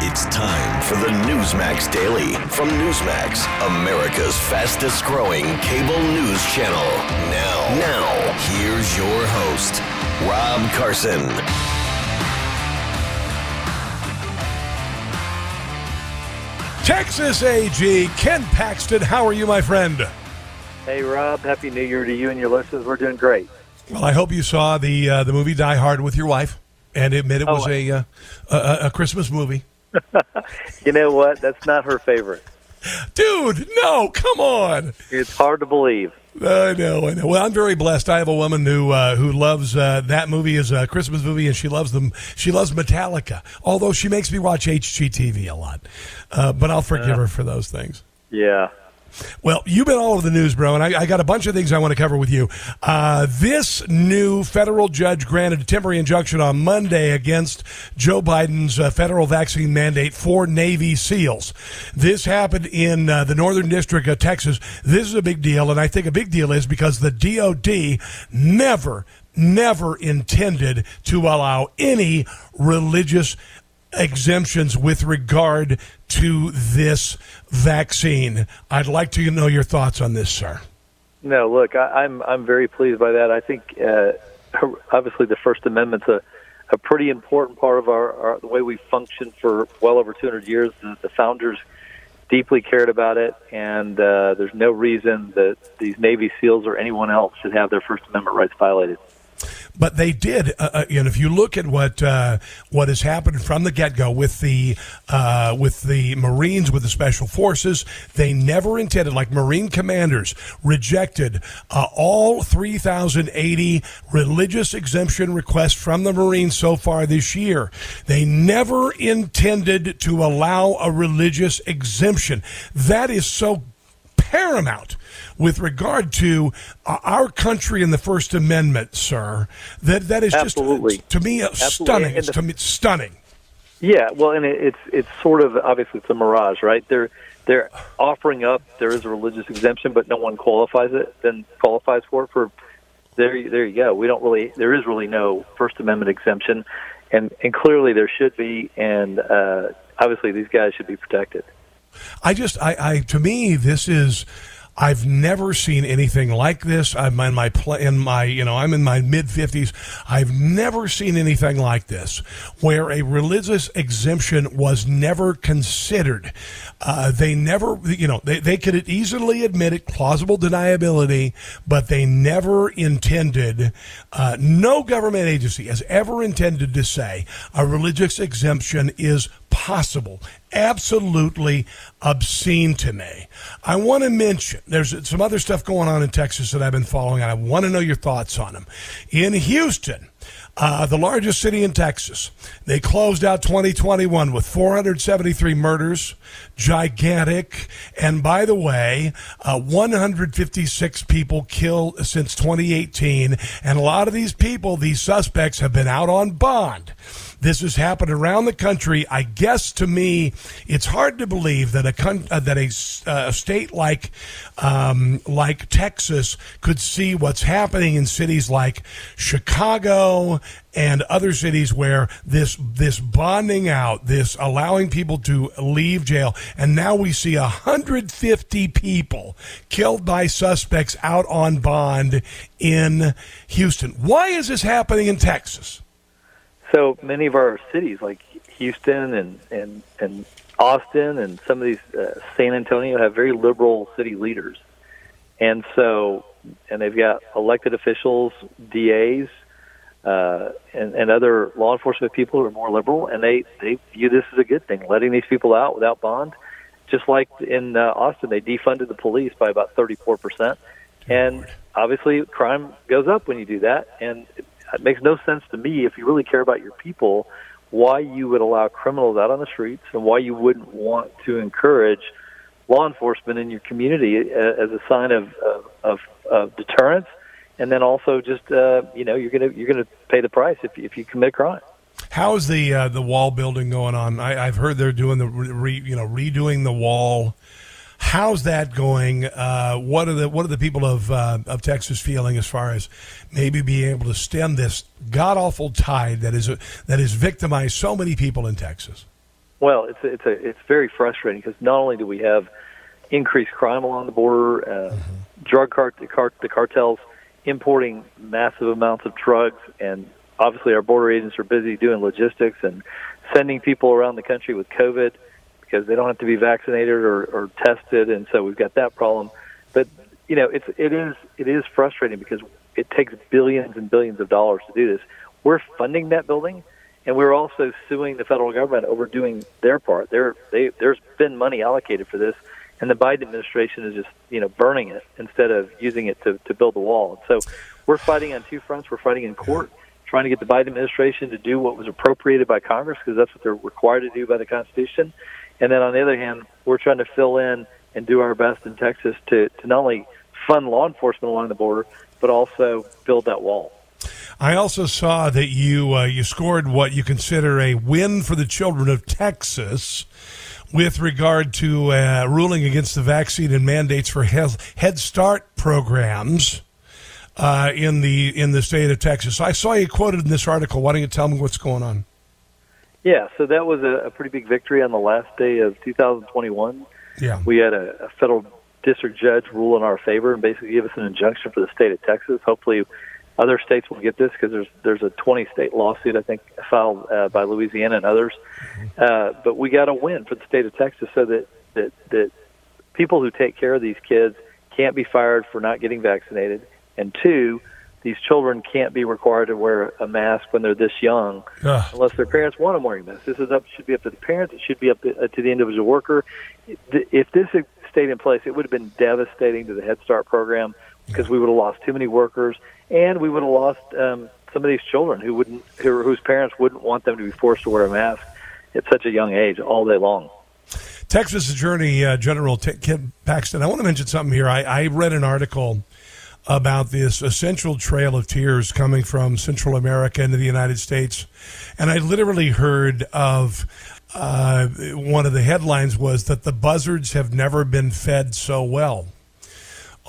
It's time for the Newsmax Daily from Newsmax, America's fastest growing cable news channel. Now, now, here's your host, Rob Carson. Texas AG, Ken Paxton, how are you, my friend? Hey, Rob. Happy New Year to you and your listeners. We're doing great. Well, I hope you saw the uh, the movie Die Hard with your wife and admit it was Oh, a, uh, a a Christmas movie. You know what? That's not her favorite. Dude, no, come on. It's hard to believe. I know, I know. Well, I'm very blessed. I have a woman who uh, who loves uh, that movie as a Christmas movie, and she loves them. She loves Metallica, although she makes me watch HGTV a lot. Uh, but I'll forgive her for those things. Yeah. Well, you've been all over the news, bro, and I, I got a bunch of things I want to cover with you. Uh, this new federal judge granted a temporary injunction on Monday against Joe Biden's uh, federal vaccine mandate for Navy SEALs. This happened in uh, the Northern District of Texas. This is a big deal, and I think a big deal is because the DOD never, never intended to allow any religious exemptions with regard to this vaccine. I'd like to know your thoughts on this, sir. No, look, I, I'm I'm very pleased by that. I think uh, obviously the First Amendment's a a pretty important part of our, our the way we function for well over 200 years. The, the founders deeply cared about it, and uh, there's no reason that these Navy SEALs or anyone else should have their First Amendment rights violated. But they did, uh, uh, and if you look at what uh, what has happened from the get go with the uh, with the Marines, with the Special Forces, they never intended, like Marine commanders, rejected uh, all 3,080 religious exemption requests from the Marines so far this year. They never intended to allow a religious exemption. That is so paramount with regard to uh, our country and the First Amendment, sir. That that is Absolutely. just to me uh, stunning. And It's the- to me it's stunning. Yeah, well, and it, it's it's sort of obviously it's a mirage, right? They're they're offering up there is a religious exemption, but no one qualifies it, then qualifies for it. For there, you- there you go. We don't really there is really no First Amendment exemption, and and clearly there should be, and uh, obviously these guys should be protected. I just, I, I, to me, this is. I've never seen anything like this. I'm in my pla in my, you know, I'm in my mid fifties. I've never seen anything like this, where a religious exemption was never considered. Uh, they never, you know, they, they could easily admit it, plausible deniability, but they never intended. Uh, no government agency has ever intended to say a religious exemption is possible. Absolutely obscene to me. I want to mention there's some other stuff going on in Texas that I've been following, and I want to know your thoughts on them. In Houston, uh, the largest city in Texas, they closed out 2021 with 473 murders, gigantic. And by the way, uh, 156 people killed since 2018. And a lot of these people, these suspects, have been out on bond. This has happened around the country. I guess to me, it's hard to believe that a con- uh, that a, uh, a state like um, like Texas could see what's happening in cities like Chicago and other cities where this this bonding out, this allowing people to leave jail, and now we see 150 people killed by suspects out on bond in Houston. Why is this happening in Texas? So many of our cities, like Houston and and and Austin and some of these uh, San Antonio have very liberal city leaders, and so and they've got elected officials, DAs, uh, and, and other law enforcement people who are more liberal, and they they view this as a good thing, letting these people out without bond. Just like in uh, Austin, they defunded the police by about 34 percent, and obviously crime goes up when you do that, and it, makes no sense to me if you really care about your people why you would allow criminals out on the streets and why you wouldn't want to encourage law enforcement in your community as a sign of of, of deterrence, and then also just uh, you know you're gonna you're gonna pay the price if if you commit a crime. How's the uh, the wall building going on? I, have heard they're doing the re, you know redoing the wall. How's that going? Uh, what are the what are the people of uh, of Texas feeling as far as maybe being able to stem this god awful tide that is a, that has victimized so many people in Texas? Well, it's a, it's a, it's very frustrating because not only do we have increased crime along the border, uh, mm-hmm. drug cart the, cart the cartels importing massive amounts of drugs, and obviously our border agents are busy doing logistics and sending people around the country with COVID because they don't have to be vaccinated or, or tested, and so we've got that problem. But you know, it's it is it is frustrating because it takes billions and billions of dollars to do this. We're funding that building, and we're also suing the federal government over doing their part. There, they, there's been money allocated for this, and the Biden administration is just you know burning it instead of using it to to build the wall. So we're fighting on two fronts. We're fighting in court. Trying to get the Biden administration to do what was appropriated by Congress because that's what they're required to do by the Constitution, and then on the other hand, we're trying to fill in and do our best in Texas to, to not only fund law enforcement along the border, but also build that wall. I also saw that you uh, you scored what you consider a win for the children of Texas with regard to uh, ruling against the vaccine and mandates for Head Start programs uh, in the in the state of Texas. I saw you quoted in this article. Why don't you tell me what's going on? Yeah, so that was a, a pretty big victory on the last day of 2021. Yeah, we had a, a federal district judge rule in our favor and basically give us an injunction for the state of Texas. Hopefully, other states will get this because there's there's a 20 state lawsuit I think filed uh, by Louisiana and others. Uh, but we got to win for the state of Texas so that that that people who take care of these kids can't be fired for not getting vaccinated, and two, these children can't be required to wear a mask when they're this young, Ugh. unless their parents want them wearing masks. This is up should be up to the parents. It should be up to, uh, to the individual worker. If this stayed in place, it would have been devastating to the Head Start program because we would have lost too many workers, and we would have lost um, some of these children who wouldn't, who, whose parents wouldn't want them to be forced to wear a mask at such a young age all day long. Texas Attorney uh, General T- Ken Paxton. I want to mention something here. I, I read an article about this essential trail of tears coming from Central America into the United States, and I literally heard of uh, one of the headlines was that the buzzards have never been fed so well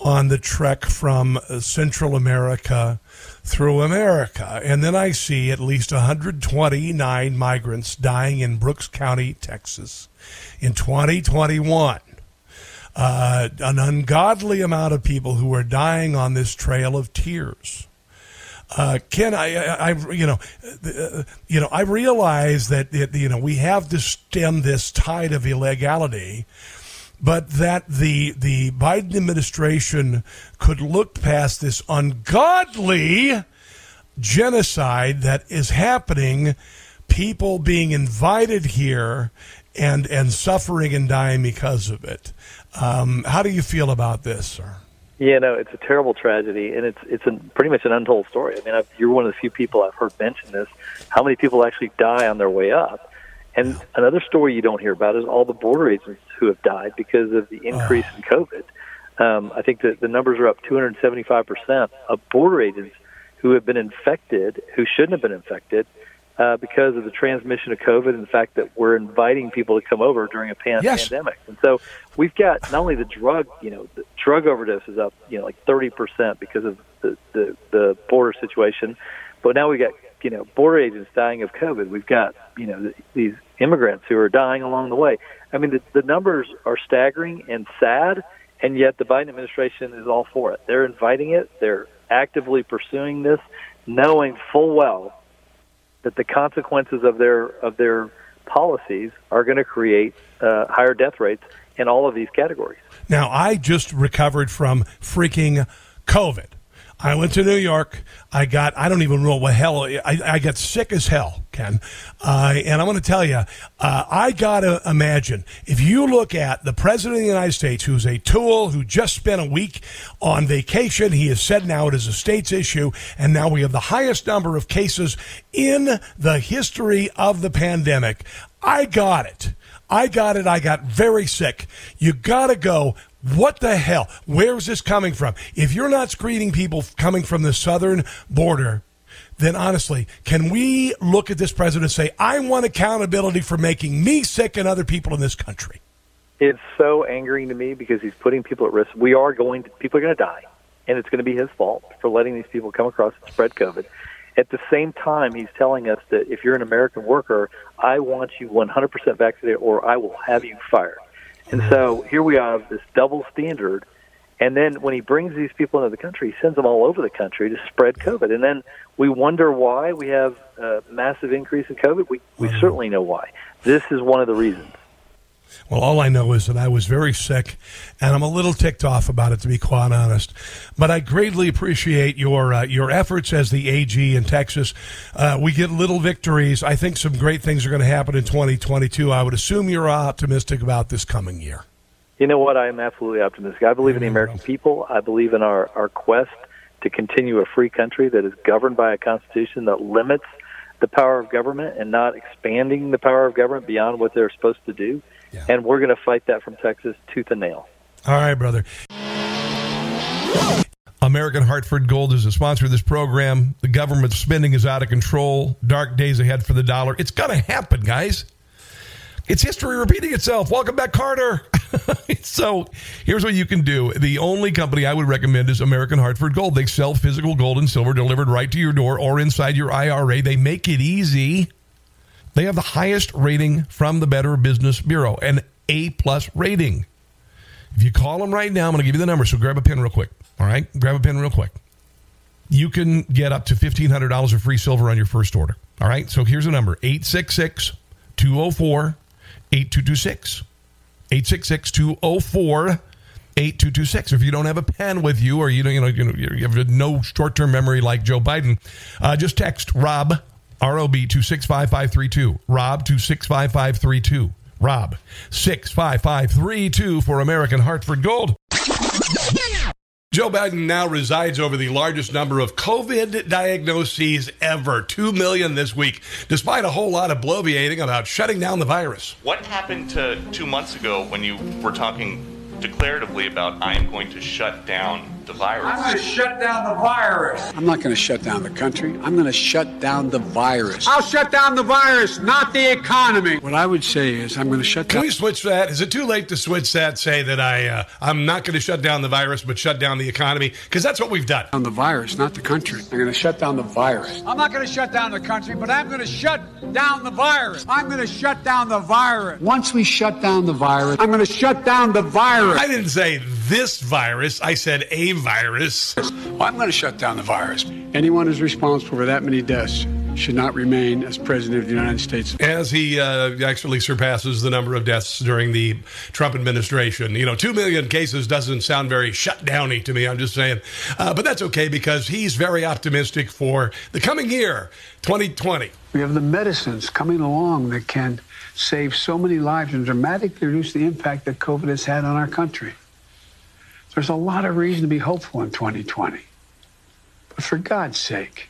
on the trek from Central America through America. And then I see at least 129 migrants dying in Brooks County, Texas in 2021. Uh, an ungodly amount of people who are dying on this trail of tears. Uh, Ken, I, I, you know, uh, you know, I realize that it, you know we have to stem this tide of illegality, but that the the Biden administration could look past this ungodly genocide that is happening, people being invited here and and suffering and dying because of it. Um, how do you feel about this, sir? Yeah, no, it's a terrible tragedy, and it's it's pretty much an untold story. I mean, I've, you're one of the few people I've heard mention this. How many people actually die on their way up? And another story you don't hear about is all the border agents who have died because of the increase oh. in COVID. Um, I think that the numbers are up 275 percent of border agents who have been infected, who shouldn't have been infected, uh, because of the transmission of COVID and the fact that we're inviting people to come over during a pan- yes. pandemic. And so we've got not only the drug, you know, the drug overdose is up, you know, like 30% because of the, the, the border situation, but now we've got, you know, border agents dying of COVID. We've got, you know, the, these immigrants who are dying along the way. I mean, the, the numbers are staggering and sad, and yet the Biden administration is all for it. They're inviting it. They're actively pursuing this, knowing full well that the consequences of their of their policies are going to create uh, higher death rates in all of these categories. Now, I just recovered from freaking COVID. I went to New York. I got, I don't even know what hell, I, I got sick as hell, Ken. Uh, and I'm going to tell you, uh, I got to imagine if you look at the President of the United States, who's a tool, who just spent a week on vacation, he has said now it is a state's issue, and now we have the highest number of cases in the history of the pandemic. I got it. I got it. I got very sick. You got to go. What the hell? Where's this coming from? If you're not screening people coming from the southern border, then honestly, can we look at this president and say, I want accountability for making me sick and other people in this country? It's so angering to me because he's putting people at risk. We are going to, people are going to die, and it's going to be his fault for letting these people come across and spread COVID. At the same time, he's telling us that if you're an American worker, I want you 100% vaccinated or I will have you fired. And so here we have this double standard. And then when he brings these people into the country, he sends them all over the country to spread COVID. And then we wonder why we have a massive increase in COVID. We, we mm-hmm. certainly know why. This is one of the reasons. Well, all I know is that I was very sick, and I'm a little ticked off about it, to be quite honest. But I greatly appreciate your uh, your efforts as the AG in Texas. Uh, we get little victories. I think some great things are going to happen in 2022. I would assume you're optimistic about this coming year. You know what? I am absolutely optimistic. I believe in the American people. I believe in our, our quest to continue a free country that is governed by a constitution that limits the power of government and not expanding the power of government beyond what they're supposed to do. Yeah. And we're going to fight that from Texas tooth and nail. All right, brother. American Hartford Gold is a sponsor of this program. The government spending is out of control. Dark days ahead for the dollar. It's going to happen, guys. It's history repeating itself. Welcome back, Carter. so here's what you can do. The only company I would recommend is American Hartford Gold. They sell physical gold and silver delivered right to your door or inside your IRA. They make it easy. They have the highest rating from the Better Business Bureau, an A plus rating. If you call them right now, I'm going to give you the number. So grab a pen real quick. All right, grab a pen real quick. You can get up to $1,500 of free silver on your first order. All right, so here's the number 866 204 8226. 866 204 8226. If you don't have a pen with you or you, don't, you, know, you have no short term memory like Joe Biden, uh, just text Rob ROB 265532. Rob 265532. Rob 65532 for American Hartford Gold. Joe Biden now resides over the largest number of COVID diagnoses ever 2 million this week, despite a whole lot of bloviating about shutting down the virus. What happened to two months ago when you were talking declaratively about I am going to shut down the virus. I'm going to shut down the virus. I'm not going to shut down the country. I'm going to shut down the virus. I'll shut down the virus, not the economy. What I would say is I'm going to shut down. Can down. we switch that? Is it too late to switch that? Say that I uh, I'm not going to shut down the virus, but shut down the economy because that's what we've done. On the virus, not the country. I'm going to shut down the virus. I'm not going to shut down the country, but I'm going to shut down the virus. I'm going to shut down the virus. Once we shut down the virus, I'm going to shut down the virus. I didn't say this virus. I said a virus. Well, I'm going to shut down the virus. Anyone who's responsible for that many deaths should not remain as president of the United States. As he uh, actually surpasses the number of deaths during the Trump administration. You know, 2 million cases doesn't sound very shutdowny to me, I'm just saying. Uh, but that's okay because he's very optimistic for the coming year, 2020. We have the medicines coming along that can save so many lives and dramatically reduce the impact that COVID has had on our country. There's a lot of reason to be hopeful in 2020. But for God's sake,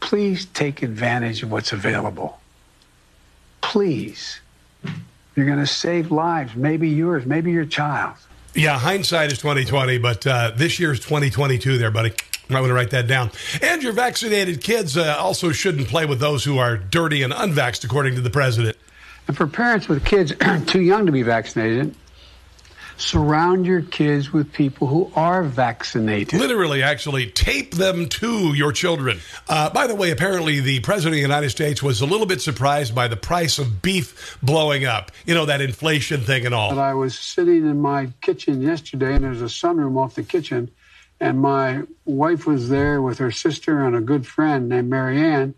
please take advantage of what's available. Please. You're going to save lives, maybe yours, maybe your child. Yeah, hindsight is 2020, but uh, this year's 2022 there, buddy. I want to write that down. And your vaccinated kids uh, also shouldn't play with those who are dirty and unvaxxed, according to the president. And for parents with kids too young to be vaccinated, surround your kids with people who are vaccinated. Literally, actually, tape them to your children. Uh, by the way, apparently, the President of the United States was a little bit surprised by the price of beef blowing up. You know, that inflation thing and all. But I was sitting in my kitchen yesterday, and there's a sunroom off the kitchen, and my wife was there with her sister and a good friend named Marianne,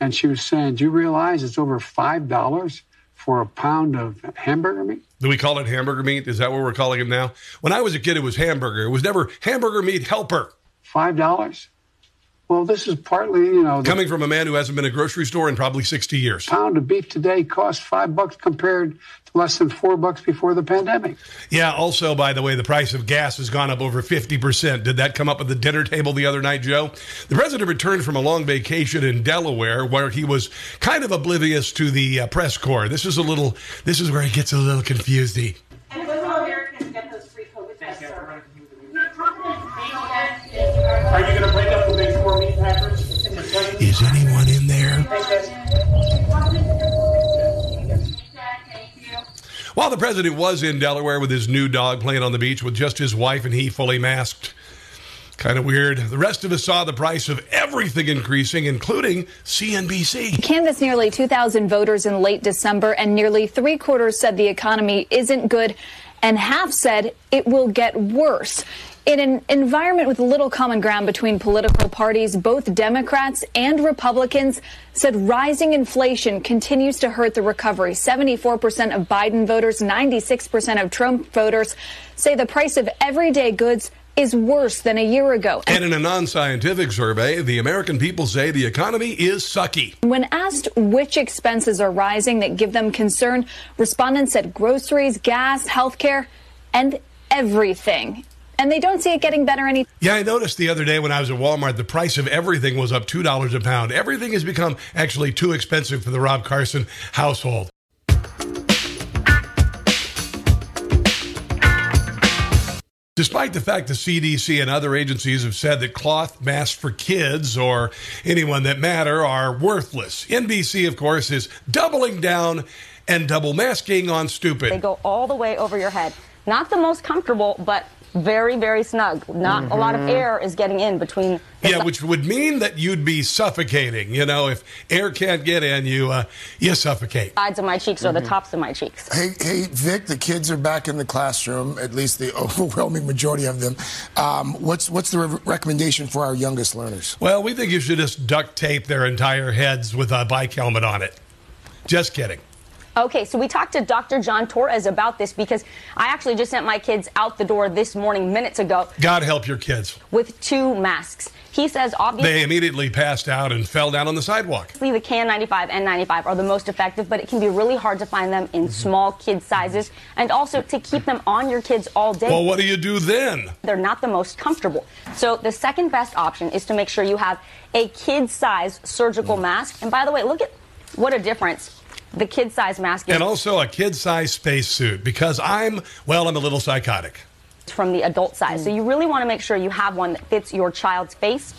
and she was saying, Do you realize it's over $5 for a pound of hamburger meat. Do we call it hamburger meat? Is that what we're calling it now? When I was a kid, it was hamburger. It was never hamburger meat helper. Five dollars. Well, this is partly, you know, coming from a man who hasn't been a grocery store in probably 60 years. Pound of beef today costs five bucks compared to less than four bucks before the pandemic. Yeah. Also, by the way, the price of gas has gone up over 50%. Did that come up at the dinner table the other night, Joe? The president returned from a long vacation in Delaware where he was kind of oblivious to the uh, press corps. This is a little, this is where he gets a little confused. Is anyone in there? While the president was in Delaware with his new dog playing on the beach with just his wife and he fully masked, kind of weird. The rest of us saw the price of everything increasing, including CNBC. Canvassed nearly 2,000 voters in late December, and nearly three quarters said the economy isn't good, and half said it will get worse. In an environment with little common ground between political parties, both Democrats and Republicans said rising inflation continues to hurt the recovery. 74% of Biden voters, 96% of Trump voters say the price of everyday goods is worse than a year ago. And in a non scientific survey, the American people say the economy is sucky. When asked which expenses are rising that give them concern, respondents said groceries, gas, healthcare, and everything and they don't see it getting better any. Yeah, I noticed the other day when I was at Walmart, the price of everything was up two dollars a pound. Everything has become actually too expensive for the Rob Carson household. Despite the fact the CDC and other agencies have said that cloth masks for kids or anyone that matter are worthless, NBC, of course, is doubling down and double masking on stupid. They go all the way over your head. Not the most comfortable, but very, very snug. Not mm-hmm. a lot of mm-hmm. air is getting in between. Yeah, su- which would mean that you'd be suffocating. You know, if air can't get in, you uh, you suffocate. Sides of my cheeks mm-hmm. or the tops of my cheeks. Hey, hey, Vic, the kids are back in the classroom. At least the overwhelming majority of them. Um, what's what's the re- recommendation for our youngest learners? Well, we think you should just duct tape their entire heads with a bike helmet on it. Just kidding. Okay, so we talked to Dr. John Torres about this because I actually just sent my kids out the door this morning minutes ago. God help your kids. With two masks. He says obviously they immediately passed out and fell down on the sidewalk. The KN95 and 95 are the most effective, but it can be really hard to find them in mm-hmm. small kid sizes and also to keep them on your kids all day. Well, what do you do then? They're not the most comfortable. So the second best option is to make sure you have a kid size surgical mm. mask. And by the way, look at what a difference the kid size mask. And also a kid size spacesuit because I'm, well, I'm a little psychotic. From the adult size. Mm. So you really want to make sure you have one that fits your child's face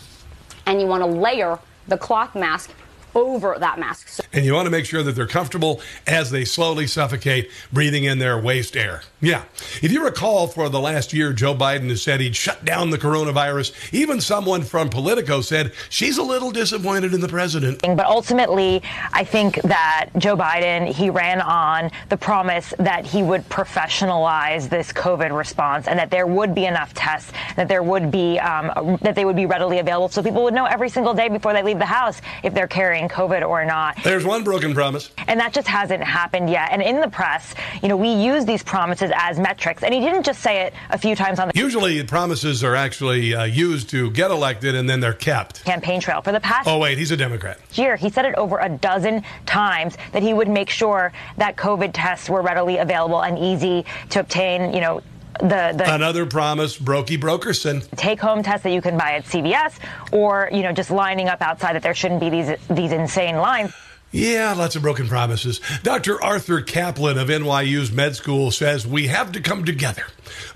and you want to layer the cloth mask over that mask. So and you want to make sure that they're comfortable as they slowly suffocate, breathing in their waste air. Yeah. If you recall, for the last year, Joe Biden has said he'd shut down the coronavirus. Even someone from Politico said she's a little disappointed in the president. But ultimately, I think that Joe Biden, he ran on the promise that he would professionalize this COVID response and that there would be enough tests, that there would be, um, that they would be readily available so people would know every single day before they leave the house if they're carrying COVID or not. There's one broken promise. And that just hasn't happened yet. And in the press, you know, we use these promises as metrics. And he didn't just say it a few times on the. Usually, promises are actually uh, used to get elected and then they're kept. Campaign trail for the past. Oh, wait, he's a Democrat. Year, he said it over a dozen times that he would make sure that COVID tests were readily available and easy to obtain, you know, the, the, another promise brokey brokerson take home test that you can buy at CVS or you know just lining up outside that there shouldn't be these these insane lines yeah, lots of broken promises. Dr. Arthur Caplan of NYU's med school says we have to come together,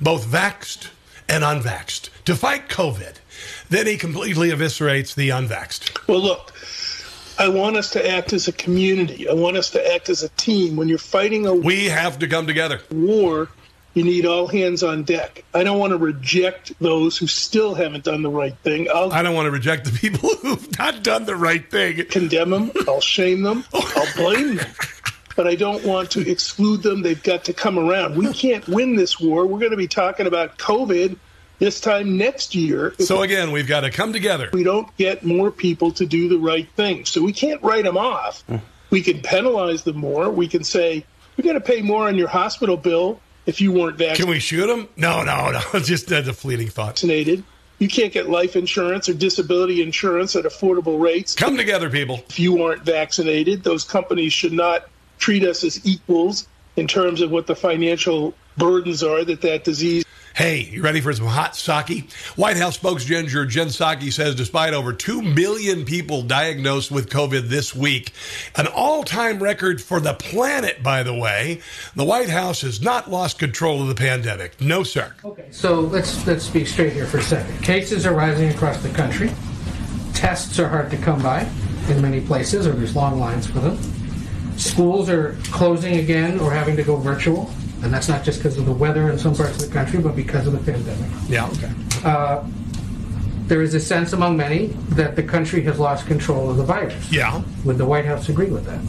both vaxxed and unvaxxed, to fight COVID. Then he completely eviscerates the unvaxxed. Well, look, I want us to act as a community. I want us to act as a team. When you're fighting a we have to come together. War, you need all hands on deck. I don't want to reject those who still haven't done the right thing. I'll I do not want to reject the people who've not done the right thing. Condemn them. I'll shame them. I'll blame them. But I don't want to exclude them. They've got to come around. We can't win this war. We're going to be talking about COVID this time next year. So again, we've got to come together. We don't get more people to do the right thing. So we can't write them off. Hmm. We can penalize them more. We can say, we're going to pay more on your hospital bill if you weren't vaccinated. Can we shoot them? No, no, no. Just uh, the fleeting thought. Vaccinated. You can't get life insurance or disability insurance at affordable rates. Come together, people. If you aren't vaccinated, those companies should not treat us as equals in terms of what the financial burdens are that that disease Hey, you ready for some hot sake? White House spokesman Jen Psaki says despite over 2 million people diagnosed with COVID this week, an all time record for the planet, by the way, the White House has not lost control of the pandemic. No, sir. Okay, so let's, let's be straight here for a second. Cases are rising across the country. Tests are hard to come by in many places, or there's long lines for them. Schools are closing again or having to go virtual. And that's not just because of the weather in some parts of the country, but because of the pandemic. Yeah, okay. Uh, there is a sense among many that the country has lost control of the virus. Yeah. Would the White House agree with that?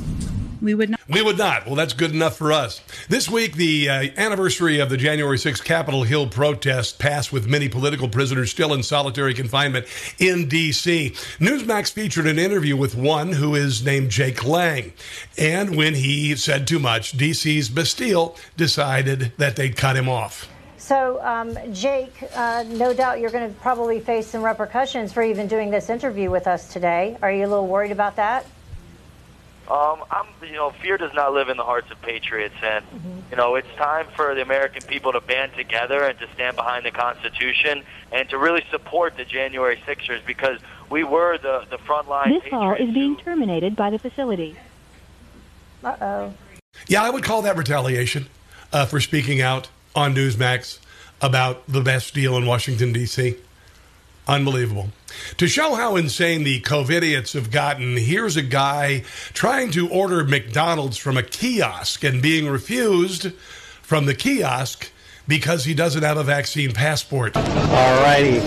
We would not. We would not. Well, that's good enough for us. This week, the uh, anniversary of the January 6th Capitol Hill protest passed with many political prisoners still in solitary confinement in D.C. Newsmax featured an interview with one who is named Jake Lang. And when he said too much, D.C.'s Bastille decided that they'd cut him off. So, um, Jake, uh, no doubt you're going to probably face some repercussions for even doing this interview with us today. Are you a little worried about that? Um, I'm, you know, fear does not live in the hearts of patriots, and you know, it's time for the American people to band together and to stand behind the Constitution and to really support the January Sixers because we were the the frontline. This call is being terminated by the facility. Uh oh. Yeah, I would call that retaliation uh, for speaking out on Newsmax about the best deal in Washington D.C. Unbelievable. To show how insane the COVIDiots have gotten, here's a guy trying to order McDonald's from a kiosk and being refused from the kiosk because he doesn't have a vaccine passport. All righty.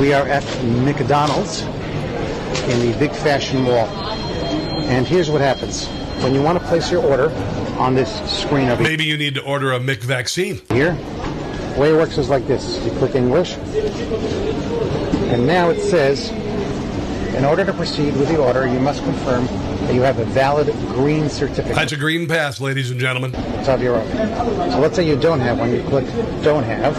We are at McDonald's in the big fashion mall. And here's what happens. When you want to place your order on this screen over Maybe you need to order a Mick vaccine. here, the way it works is like this. You click English, and now it says, in order to proceed with the order, you must confirm that you have a valid green certificate. That's a green pass, ladies and gentlemen. It's of your own. So let's say you don't have one. You click don't have.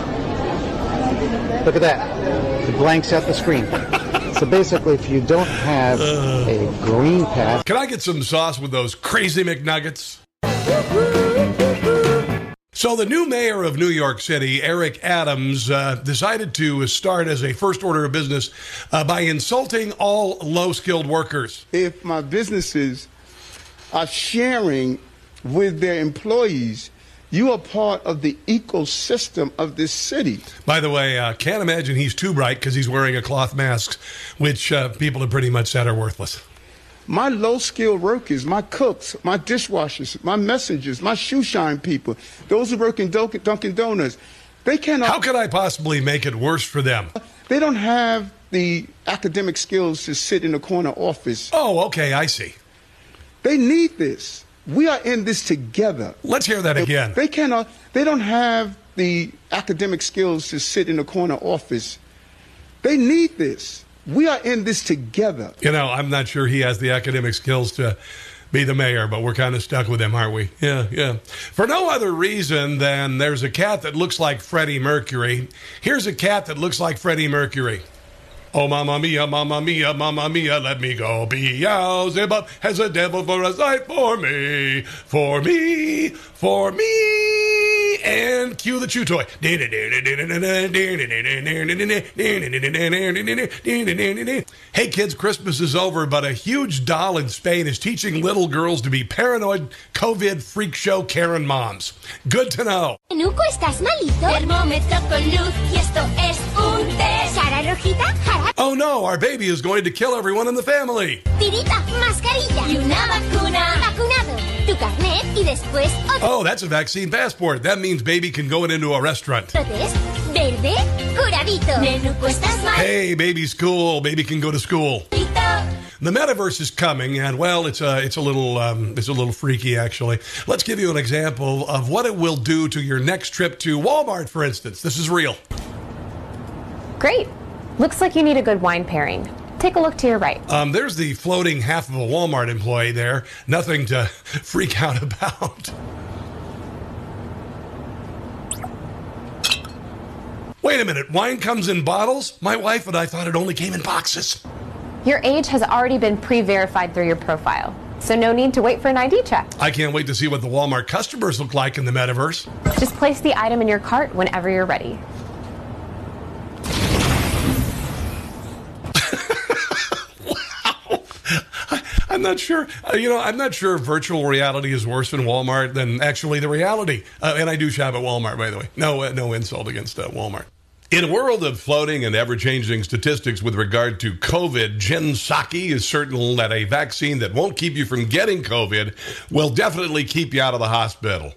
Look at that. It blanks out the screen. so basically, if you don't have uh. a green pass, Can I get some sauce with those crazy McNuggets? So, the new mayor of New York City, Eric Adams, uh, decided to start as a first order of business uh, by insulting all low skilled workers. if my businesses are sharing with their employees, you are part of the ecosystem of this city. By the way, uh, can't imagine he's too bright because he's wearing a cloth mask, which uh, people have pretty much said are worthless. My low skilled workers, my cooks, my dishwashers, my messengers, my shoe shine people, those who work in Dunkin' Dunkin' Donuts, they cannot. How could I possibly make it worse for them? They don't have the academic skills to sit in a corner office. Oh, okay, I see. They need this. We are in this together. Let's hear that again. They cannot. They don't have the academic skills to sit in a corner office. They need this. We are in this together. You know, I'm not sure he has the academic skills to be the mayor, but we're kind of stuck with him, aren't we? Yeah, yeah. For no other reason than there's a cat that looks like Freddie Mercury. Here's a cat that looks like Freddie Mercury. Oh, mamma mia, mamma mia, mamma mia, let me go. Beelzebub has a devil for a sight for me, for me, for me. And cue the chew toy. Hey kids, Christmas is over, but a huge doll in Spain is teaching little girls to be paranoid COVID freak show Karen moms. Good to know. Nuco, ¿estás malito? Termómetro con luz y esto es un test. Cara rojita, jara, Oh no, our baby is going to kill everyone in the family. tirita, mascarilla y una vacuna. Vacunado, tu carnet y después otro Oh, that's a vaccine passport. That means baby can go into a restaurant. test. Verde, curadito. Nenuco, ¿estás malito? Hey, baby's cool. Baby can go to school. The metaverse is coming, and well, it's a it's a little um, it's a little freaky actually. Let's give you an example of what it will do to your next trip to Walmart, for instance. This is real. Great. Looks like you need a good wine pairing. Take a look to your right. Um, there's the floating half of a Walmart employee there. Nothing to freak out about. Wait a minute. Wine comes in bottles? My wife and I thought it only came in boxes. Your age has already been pre verified through your profile, so no need to wait for an ID check. I can't wait to see what the Walmart customers look like in the metaverse. Just place the item in your cart whenever you're ready. I'm not sure. Uh, you know, I'm not sure if virtual reality is worse than Walmart than actually the reality. Uh, and I do shop at Walmart, by the way. No, uh, no insult against uh, Walmart. In a world of floating and ever changing statistics with regard to COVID, Jen Psaki is certain that a vaccine that won't keep you from getting COVID will definitely keep you out of the hospital.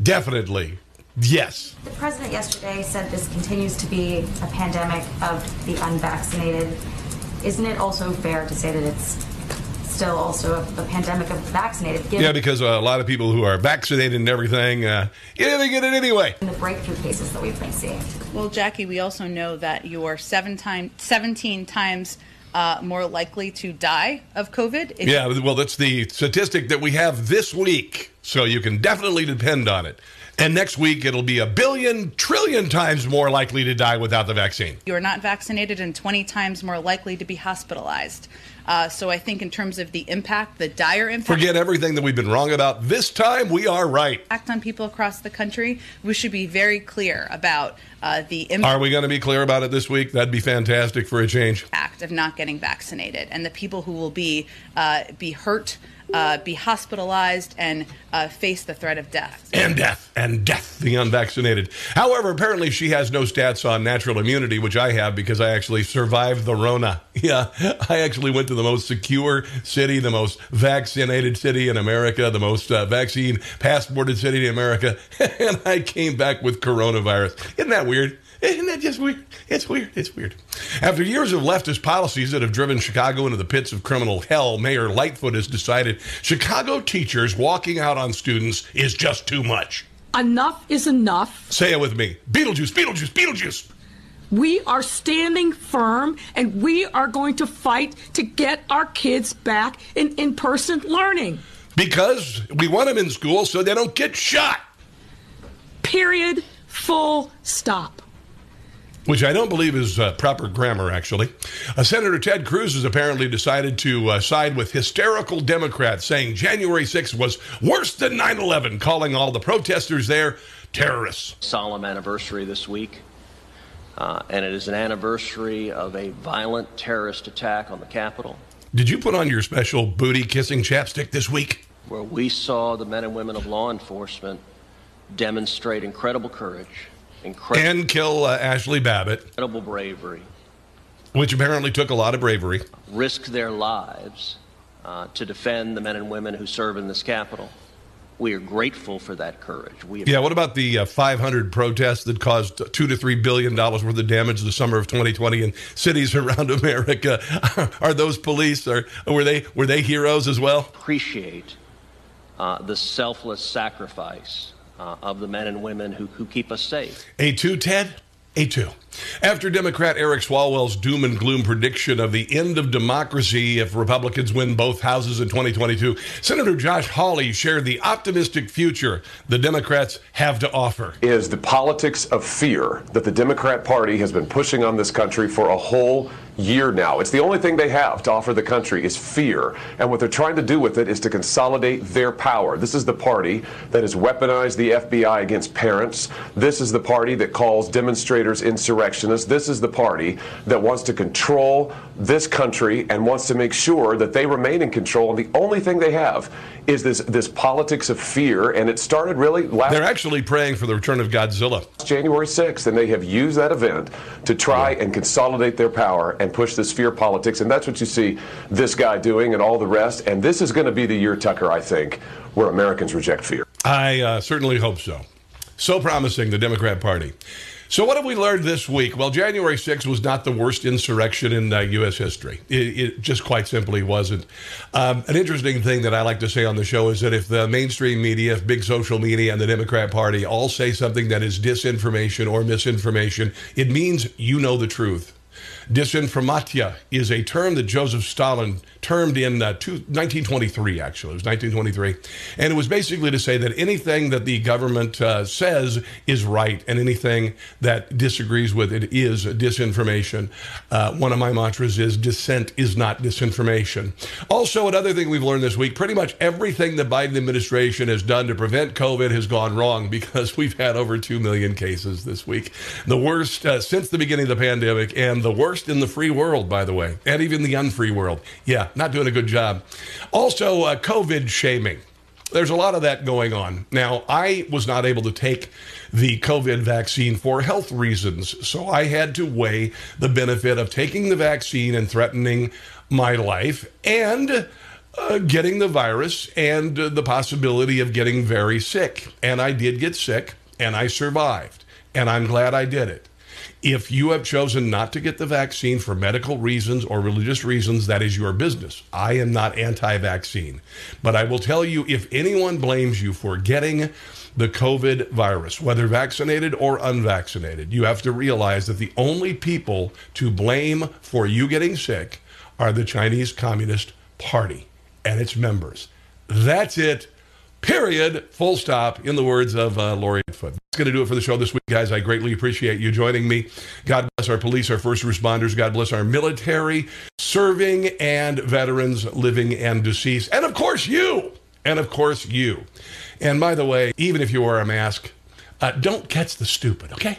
Definitely. Yes. The president yesterday said this continues to be a pandemic of the unvaccinated. Isn't it also fair to say that it's still also a, a pandemic of the vaccinated? Given Yeah, because uh, a lot of people who are vaccinated and everything, uh, yeah, they get it anyway. the breakthrough cases that we've been seeing. Well, Jackie, we also know that you are seven time, 17 times uh, more likely to die of COVID. if- Yeah, well, that's the statistic that we have this week. So you can definitely depend on it. And next week, it'll be a billion, trillion times more likely to die without the vaccine. You are not vaccinated and 20 times more likely to be hospitalized. Uh, so I think, in terms of the impact, the dire impact. Forget everything that we've been wrong about. This time, we are right. impact on people across the country, we should be very clear about uh, the impact Are we going to be clear about it this week? That'd be fantastic for a change. Act of not getting vaccinated and the people who will be uh, be hurt, uh, be hospitalized, and uh, face the threat of death. And death, and death, the unvaccinated. However, apparently she has no stats on natural immunity, which I have because I actually survived the Rona. Yeah, I actually went to the most secure city, the most vaccinated city in America, the most uh, vaccine passported city in America, and I came back with coronavirus. Isn't that weird? Isn't that just weird? It's weird. It's weird. After years of leftist policies that have driven Chicago into the pits of criminal hell, Mayor Lightfoot has decided Chicago teachers walking out on students is just too much. Enough is enough. Say it with me Beetlejuice, Beetlejuice, Beetlejuice. We are standing firm and we are going to fight to get our kids back in in person learning. Because we want them in school so they don't get shot. Period. Full stop. Which I don't believe is uh, proper grammar, actually. Uh, Senator Ted Cruz has apparently decided to uh, side with hysterical Democrats, saying January 6th was worse than 9 11, calling all the protesters there terrorists. solemn anniversary this week, uh, and it is an anniversary of a violent terrorist attack on the Capitol, Did you put on your special booty kissing chapstick this week? where we saw the men and women of law enforcement demonstrate incredible courage, incredible, And kill uh, Ashli Babbitt, incredible bravery, which apparently took a lot of bravery. risk their lives uh, to defend the men and women who serve in this capital. We are grateful for that courage. We Yeah, what about the uh, 500 protests that caused two to three billion dollars worth of damage the summer of 2020 in cities around America? Are those police? Or were they were they heroes as well? appreciate uh, the selfless sacrifice uh, of the men and women who, who keep us safe. Et tu, Ted? Et tu. After Democrat Eric Swalwell's doom and gloom prediction of the end of democracy if Republicans win both houses in 2022, Senator Josh Hawley shared the optimistic future the Democrats have to offer. is the politics of fear that the Democrat Party has been pushing on this country for a whole year now. It's the only thing they have to offer the country is fear. And what they're trying to do with it is to consolidate their power. This is the party that has weaponized the FBI against parents. This is the party that calls demonstrators insurrectionists. This is the party that wants to control this country and wants to make sure that they remain in control. And the only thing they have is this this politics of fear. And it started really last They're actually praying for the return of Godzilla. January 6th, and they have used that event to try and consolidate their power and push this fear politics. And that's what you see this guy doing and all the rest. And this is going to be the year, Tucker, I think, where Americans reject fear. I uh, certainly hope so. So promising, the Democrat Party. So, what have we learned this week? Well, January 6th was not the worst insurrection in uh, U.S. history. It, it just quite simply wasn't. Um, an interesting thing that I like to say on the show is that if the mainstream media, if big social media, and the Democrat Party all say something that is disinformation or misinformation, it means you know the truth. Disinformatia is a term that Joseph Stalin termed in uh, two, 1923, actually. It was 1923. And it was basically to say that anything that the government uh, says is right and anything that disagrees with it is disinformation. Uh, one of my mantras is dissent is not disinformation. Also, another thing we've learned this week pretty much everything the Biden administration has done to prevent COVID has gone wrong because we've had over 2 million cases this week. The worst uh, since the beginning of the pandemic and the worst in the free world, by the way, and even the unfree world. Yeah, not doing a good job. Also, uh, COVID shaming. There's a lot of that going on. Now, I was not able to take the COVID vaccine for health reasons, so I had to weigh the benefit of taking the vaccine and threatening my life and uh, getting the virus and uh, the possibility of getting very sick. And I did get sick and I survived. And I'm glad I did it. If you have chosen not to get the vaccine for medical reasons or religious reasons, that is your business. I am not anti vaccine. But I will tell you if anyone blames you for getting the COVID virus, whether vaccinated or unvaccinated, you have to realize that the only people to blame for you getting sick are the Chinese Communist Party and its members. That's it. Period. Full stop. In the words of uh, Lori Foot. That's going to do it for the show this week, guys. I greatly appreciate you joining me. God bless our police, our first responders. God bless our military, serving and veterans, living and deceased. And of course, you. And of course, you. And by the way, even if you wear a mask, uh, don't catch the stupid, okay?